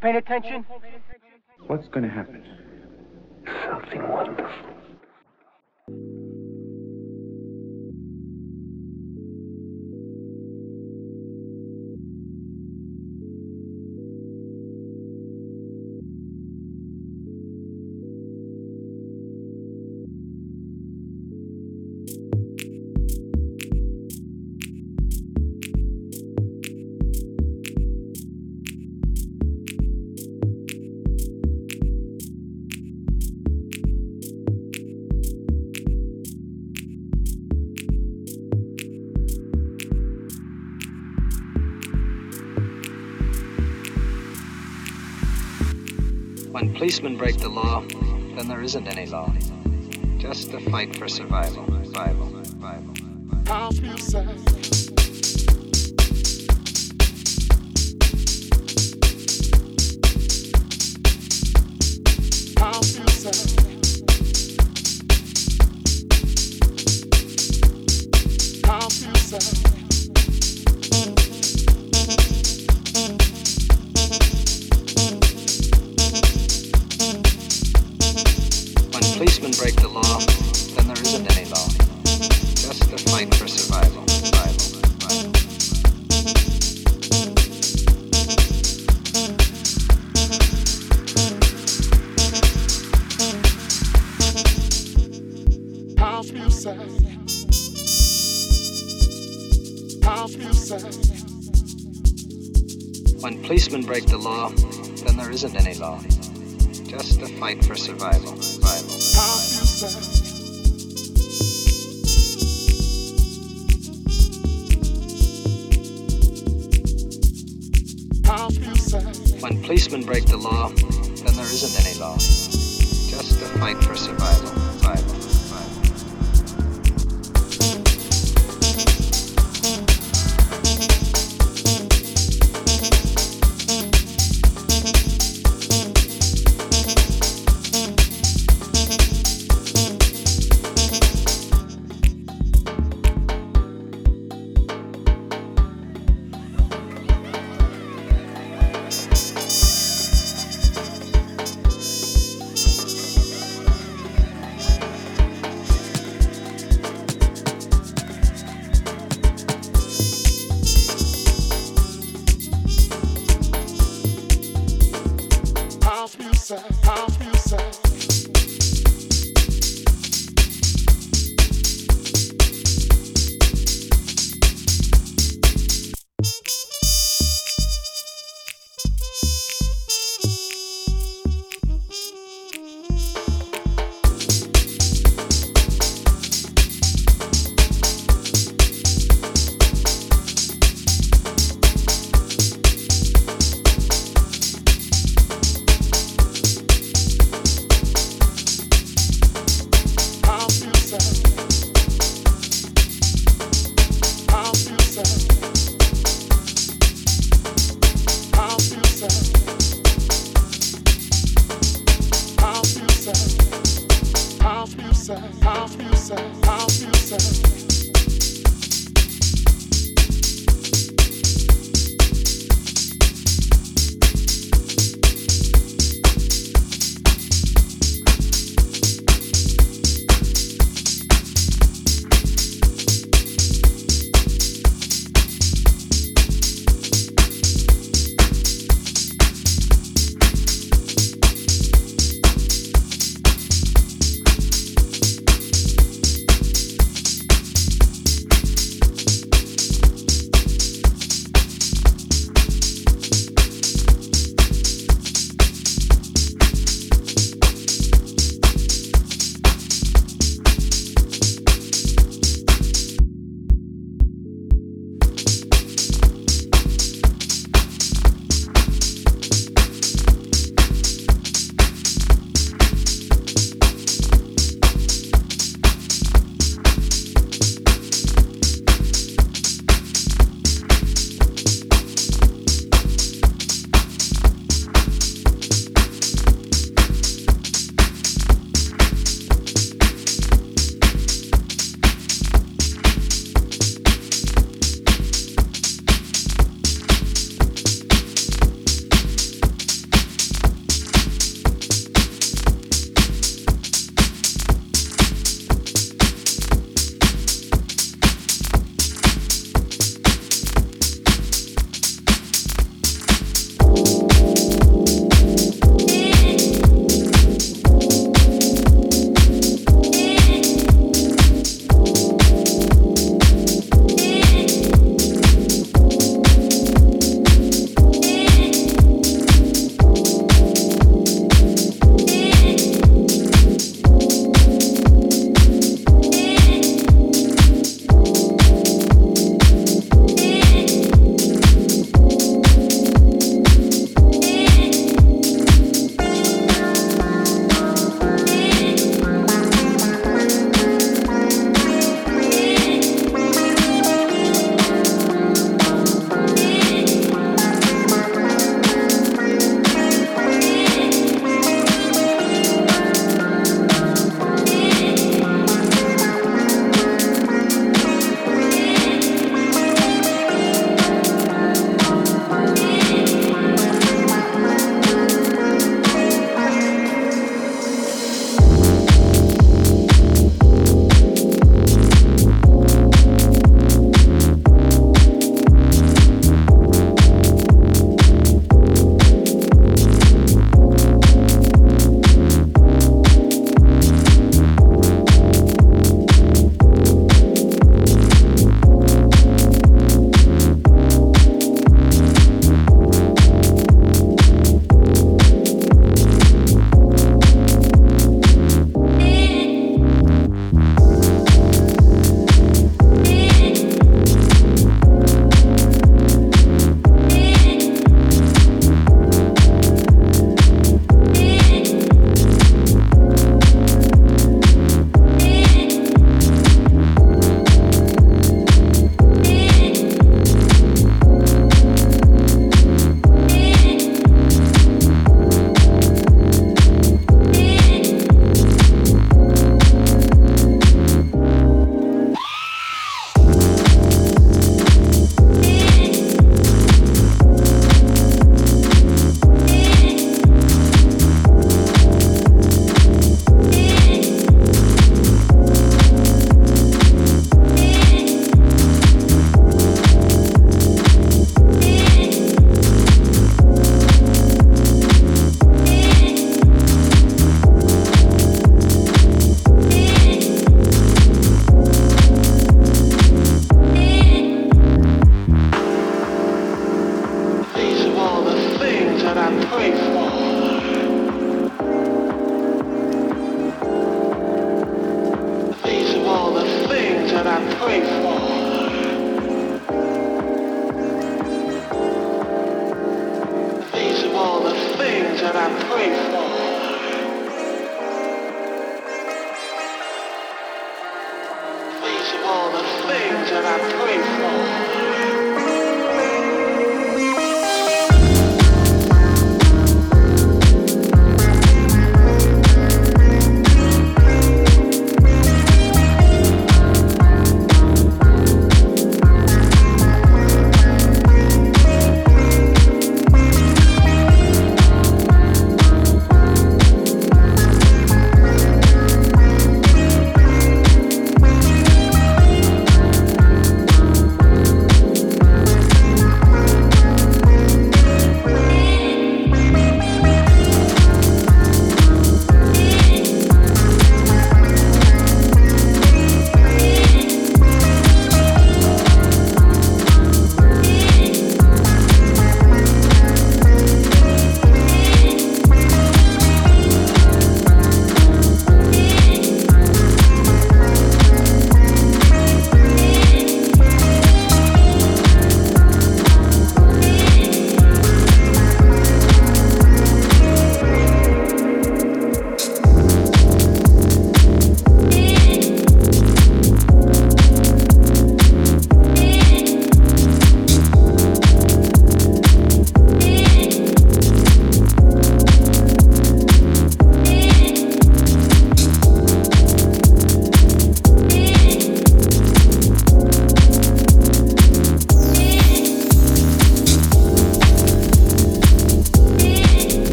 You paying attention? What's going to happen? Something wonderful. policemen break the law, then there isn't any law. Just a fight for survival. Survival. Survival. survival.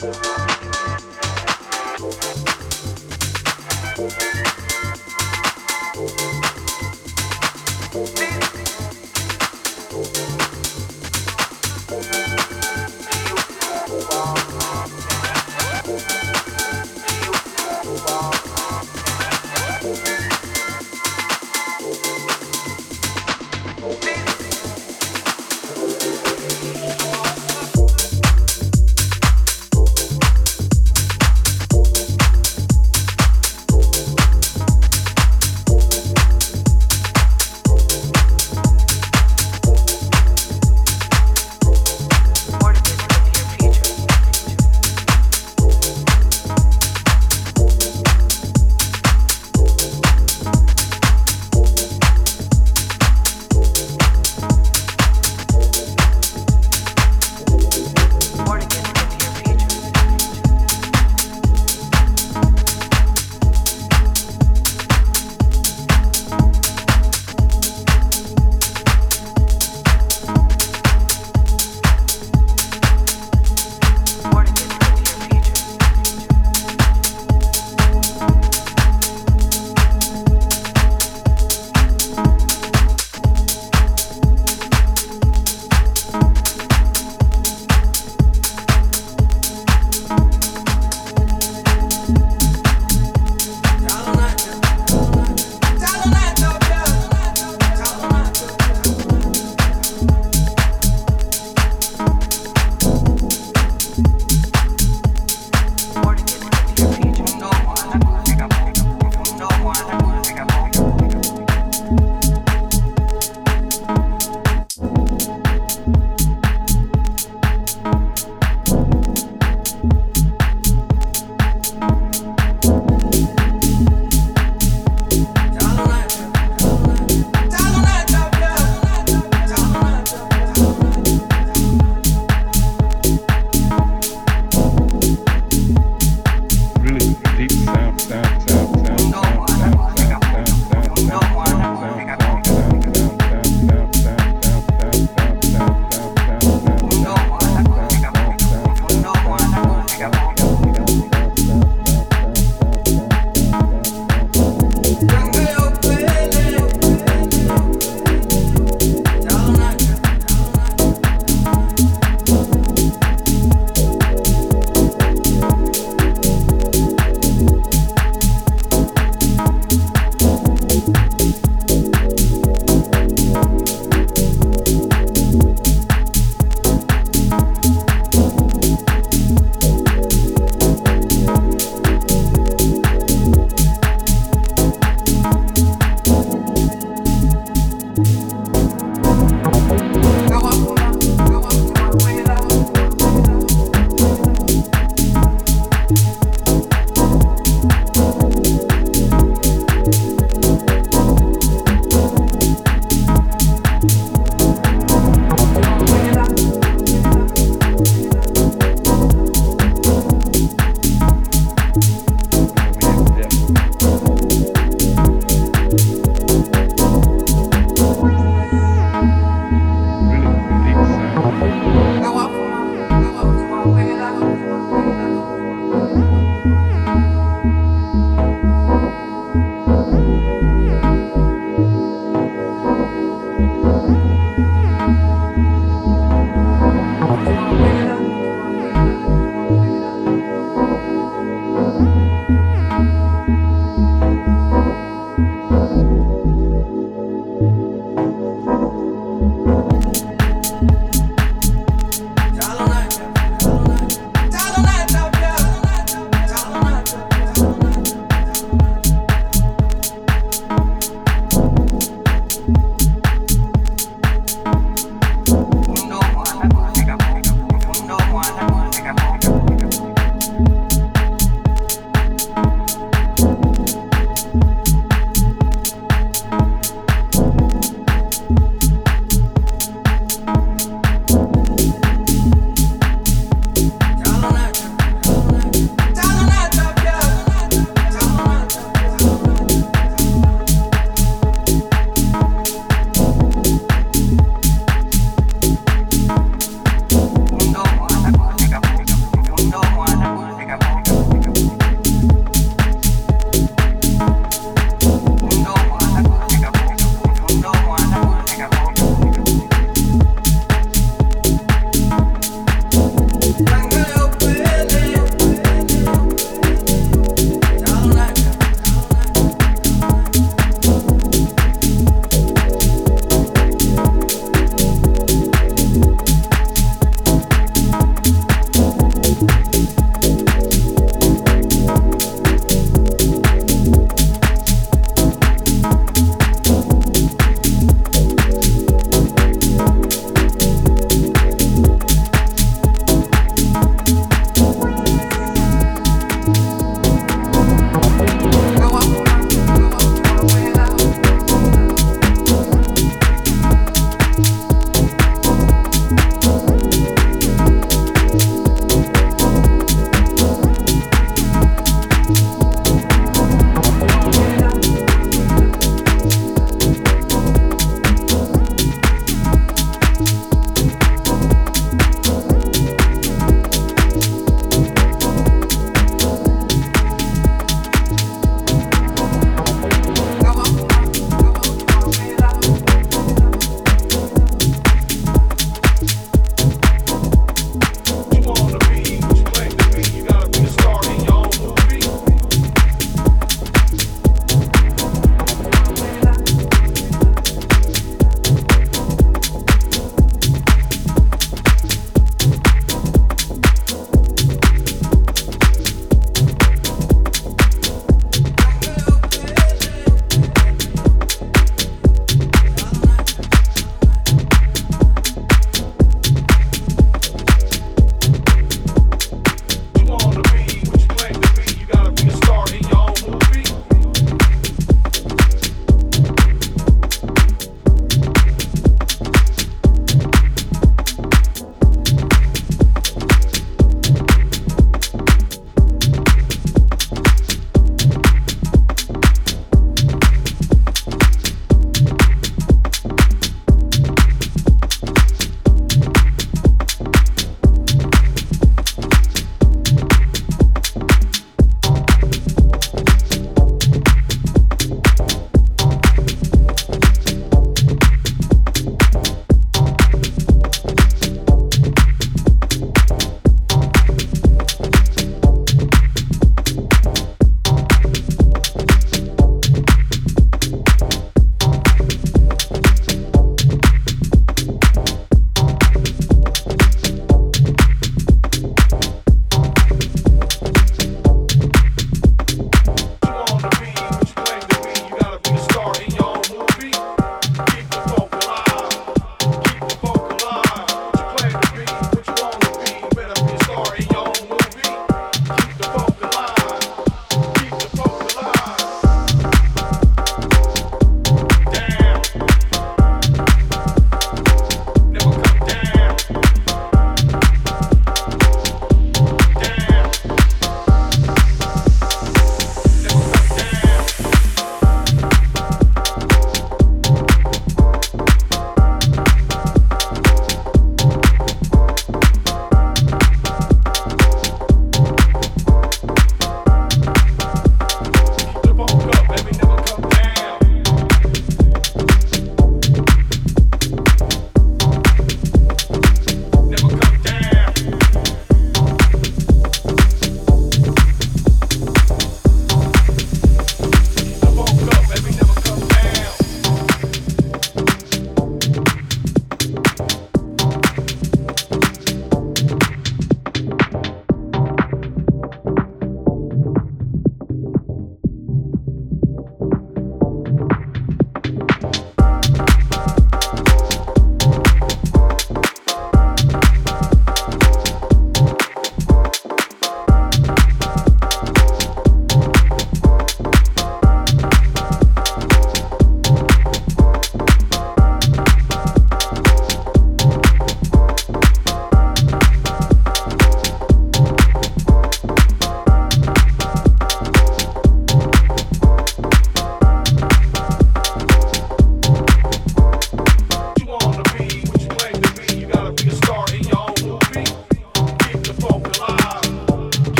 Bye.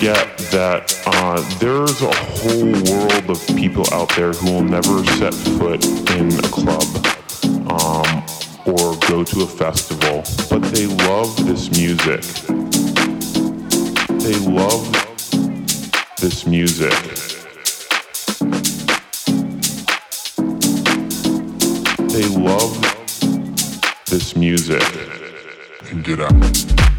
Forget that uh, there's a whole world of people out there who will never set foot in a club um, or go to a festival, but they love this music. They love this music. They love this music. Get up.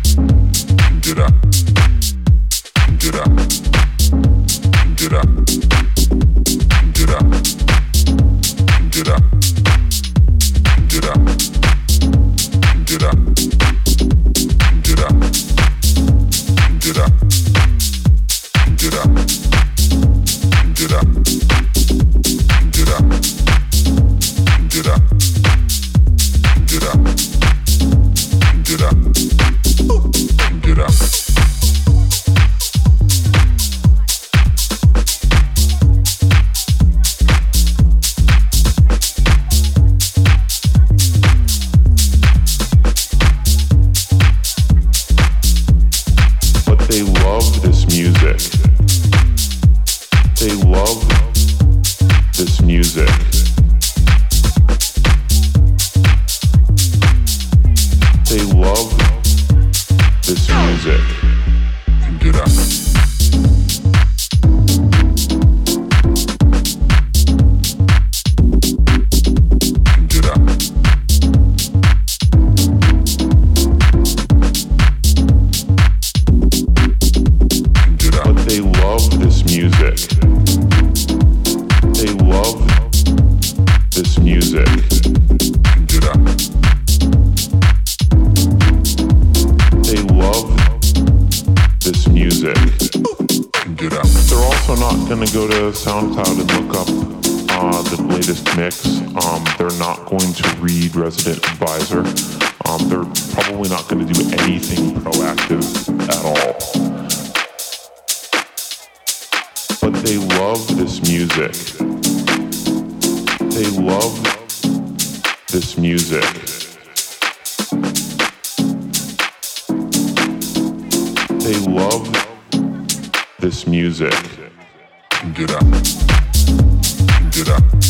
Get up. love this music. They love this music. They love this music. Get up. Get up.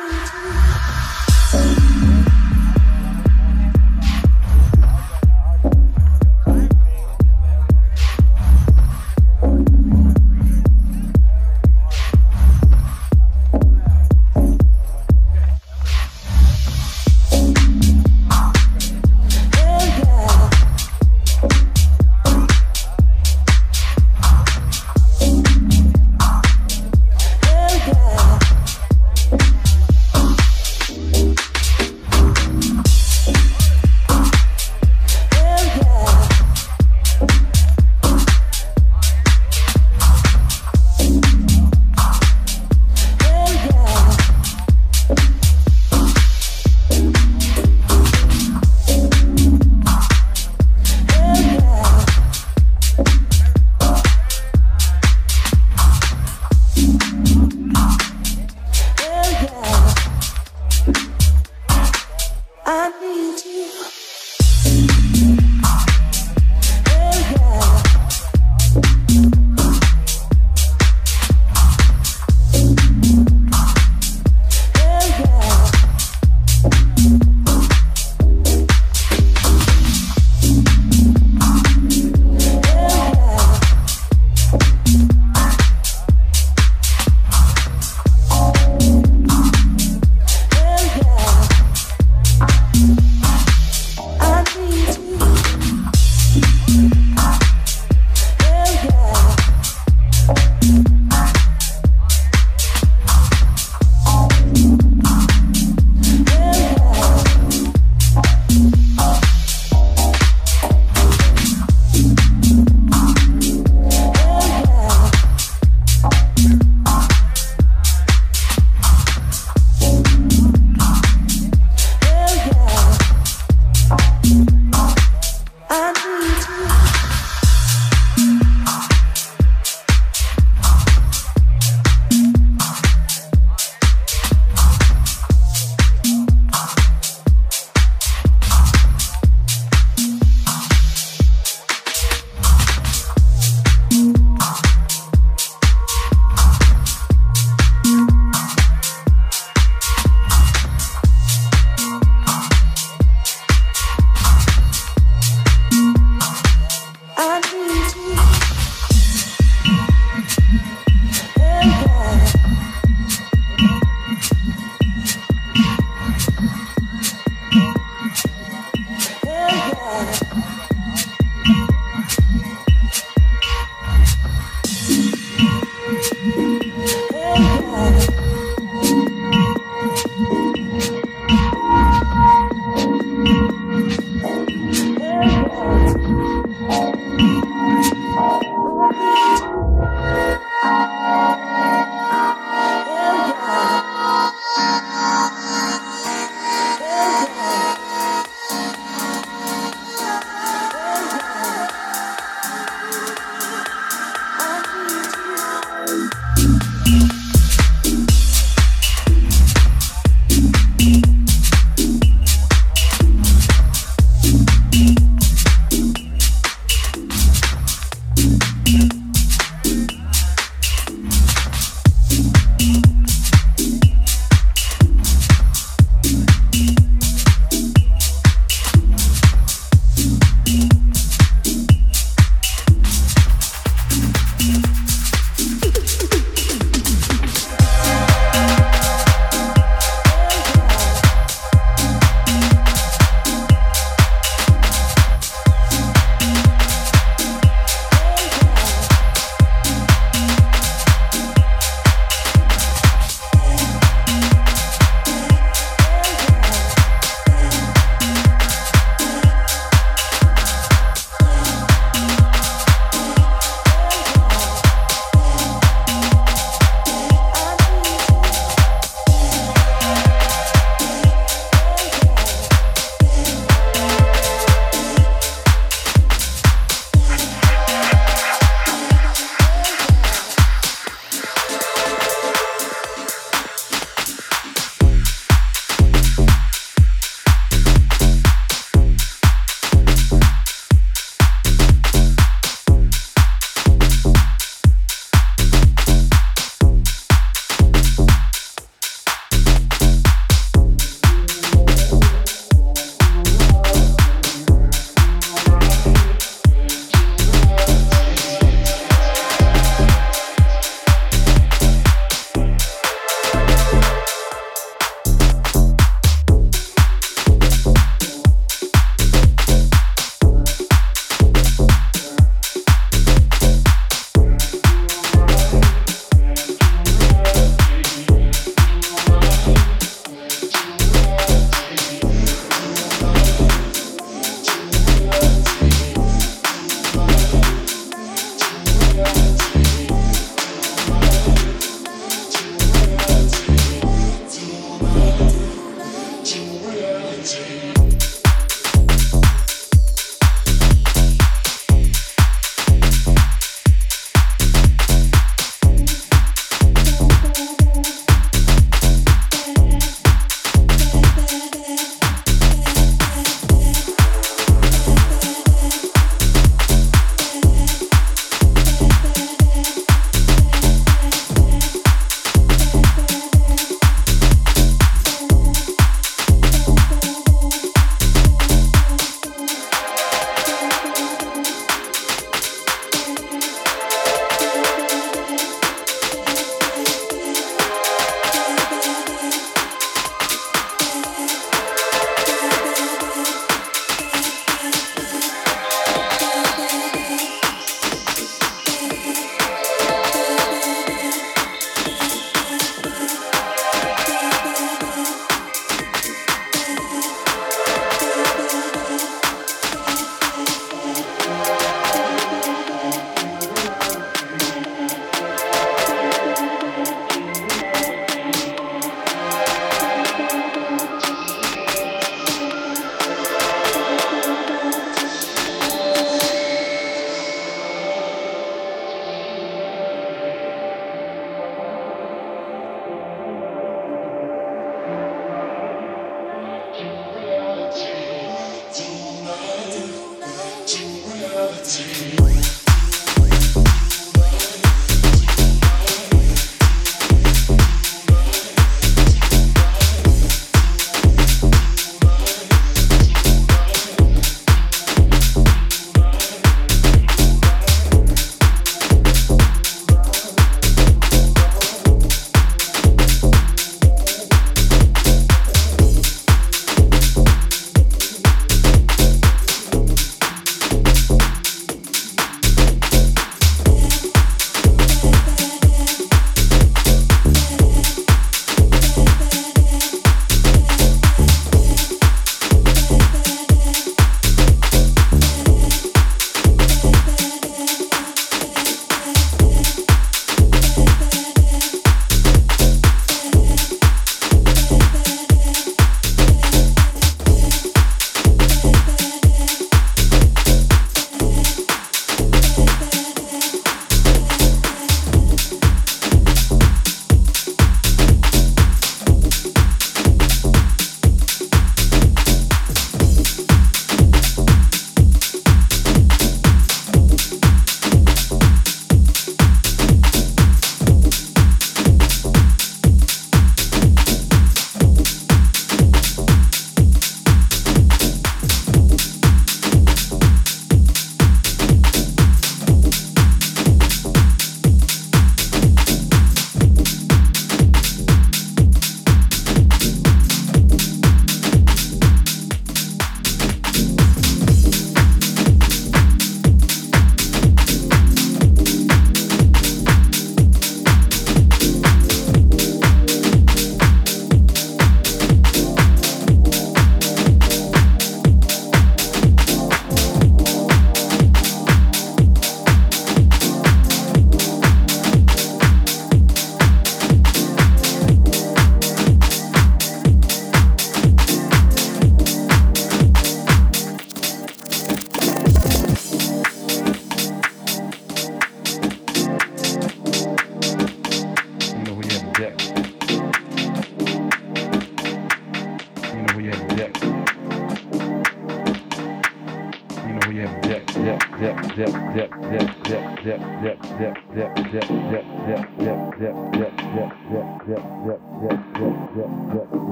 Thank you.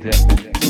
death.